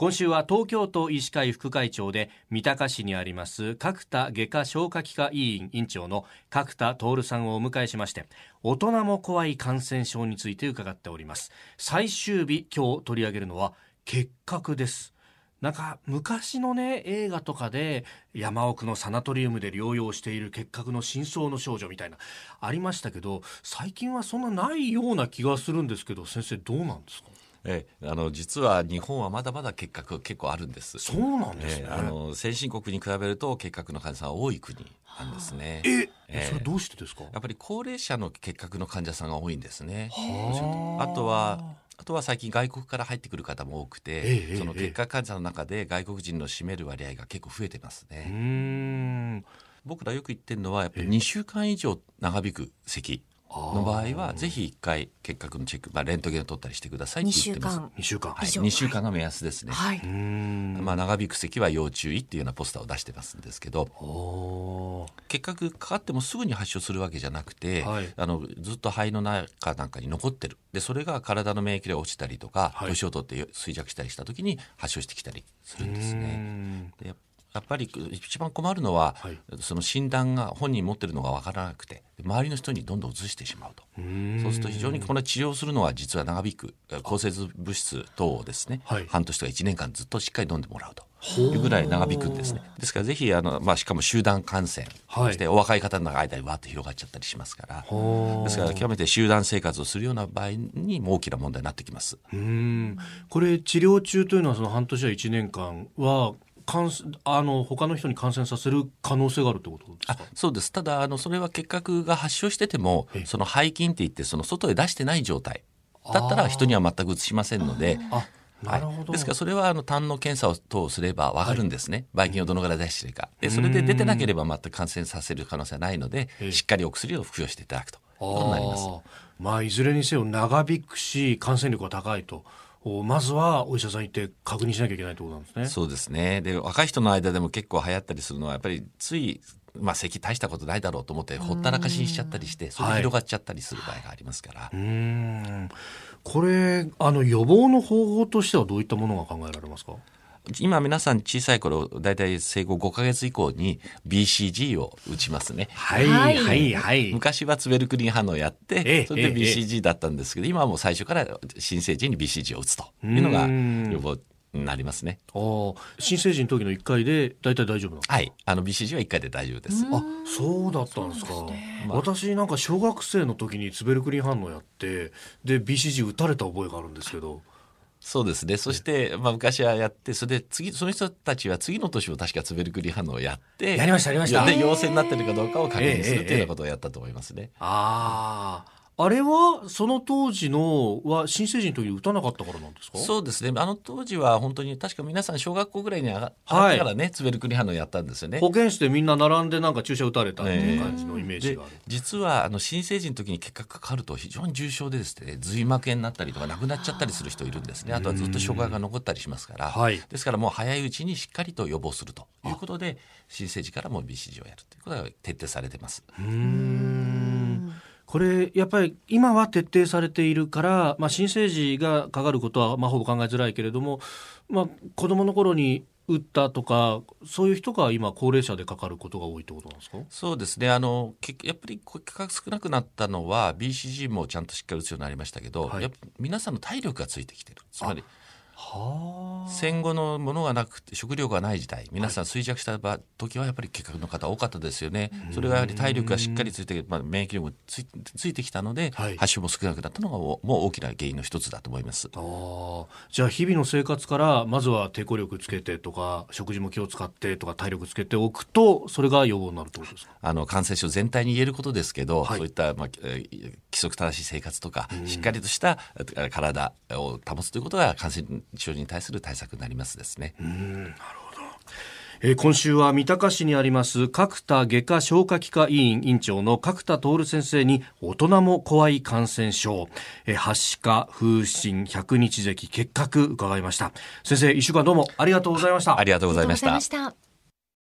今週は東京都医師会副会長で三鷹市にあります角田外科消化器科医院院長の角田徹さんをお迎えしまして大人も怖い感染症について伺っております。最終日今日取り上げるのは結核です。なんか昔のね映画とかで山奥のサナトリウムで療養している結核の真相の少女みたいなありましたけど最近はそんなないような気がするんですけど先生どうなんですか？えあの実は日本はまだまだ結核結構あるんです。そうなんですね。えあの先進国に比べると結核の患者さん多い国なんですね。え、えそれどうしてですか？やっぱり高齢者の結核の患者さんが多いんですね。あとはあとは最近外国から入ってくる方も多くて、えその結核患者の中で外国人の占める割合が結構増えてますね。僕らよく言ってるのはやっぱり2週間以上長引く咳の場合はぜひ一回結核のチェック、まあ、レントゲンを取ったりしてくださいって言ってます。2週間。はい、2週間が目安ですね、はい、まあ、長引く咳は要注意っていうようなポスターを出してますんですけど結核かかってもすぐに発症するわけじゃなくて、はい、あのずっと肺の中なんかに残ってる。でそれが体の免疫力が落ちたりとか、年を取って衰弱したりした時に発症してきたりするんですね。でやっぱり一番困るのは、はい、その診断が本人持ってるのが分からなくて周りの人にどんどん移してしまうと。そうすると非常にこの治療するのは実は長引く抗生物質等をですね、はい、半年とか1年間ずっとしっかり飲んでもらうと。いうぐらい長引くんですね。ですからぜひあの、まあ、しかも集団感染、そしてお若い方の間にわっと広がっちゃったりしますから、ですから極めて集団生活をするような場合にも大きな問題になってきます。うん。これ治療中というのはその半年や1年間は感あの他の人に感染させる可能性があるってことですか？そうです。ただあのそれは結核が発症しててもその肺菌っていってその外へ出してない状態。だったら人には全く移しませんので。はい、ですからそれはあの痰の検査を等すれば分かるんですね、ばい。菌をどのぐらい出しているか。でそれで出てなければ全く感染させる可能性はないのでしっかりお薬を服用していただくと。いうことになります。まあ、いずれにせよ長引くし感染力が高いとまずはお医者さん行って確認しなきゃいけないところなんですね。そうですね。で、若い人の間でも結構流行ったりするのは、やっぱりつい、まあ、咳大したことないだろうと思ってほったらかしにしちゃったりしてそれで広がっちゃったりする場合がありますから、はい、うん。これあの予防の方法としてはどういったものが考えられますか？今皆さん小さい頃だいたい生後5か月以降に BCG を打ちますね。はいはいはい。昔はツベルクリン反応をやって、それで BCG だったんですけど、今はもう最初から新生児に BCG を打つというのが予防なりますね。ああ、新生児の時の1回で大体大丈夫なはい、あの BCG は1回で大丈夫です。あ、そうだったんですか。すね、私なんか小学生の時にツベルクリン反応やって、で BCG 打たれた覚えがあるんですけど。そうですね。そして、まあ、昔はやって、それで次、その人たちは次の年も確かツベルクリ反応をやって、やりました、やりました。で、陽性になってるかどうかを確認するっていうようなことをやったと思いますね。ああ。あれはその当時のは新成人の時に打たなかったからなんですか？そうですね。あの当時は本当に確か皆さん小学校ぐらいに上がってからね、はい、ツベルクリ反応やったんですよね。保健室でみんな並んでなんか注射打たれたっていう感じのイメージがある、えー、実はあの新成人の時に結果かかると非常に重症でですね髄膜炎になったりとか亡くなっちゃったりする人いるんですね。あとはずっと障害が残ったりしますから、はい、ですからもう早いうちにしっかりと予防するということで新生児からも BCG をやるということが徹底されてます。うんこれやっぱり今は徹底されているから、まあ、新生児がかかることは、まあ、ほぼ考えづらいけれども、まあ、子どもの頃に打ったとかそういう人が今高齢者でかかることが多いってことなんですか？そうですね。あのやっぱり価格少なくなったのは BCG もちゃんとしっかり打つようになりましたけど、はい、や皆さんの体力がついてきてる。つまり戦後のものがなくて食料がない時代皆さん衰弱した時はやっぱり結核の方多かったですよね、それがやはり体力がしっかりついて、まあ、免疫力もつついてきたので、はい、発症も少なくなったのがもう大きな原因の一つだと思います。あじゃあ日々の生活からまずは抵抗力つけてとか食事も気を使ってとか体力つけておくとそれが予防になるということですか？あの感染症全体に言えることですけど、はい、そういった、まあ、規則正しい生活とかしっかりとした体を保つということが感染症に対する対策になりますですね。うんなるほど。えー、今週は三鷹市にあります角田外科消化器科医院院長の角田徹先生に大人も怖い感染症、えー、はしか風疹百日咳結核伺いました。先生一週間どうもありがとうございました。ありがとうございました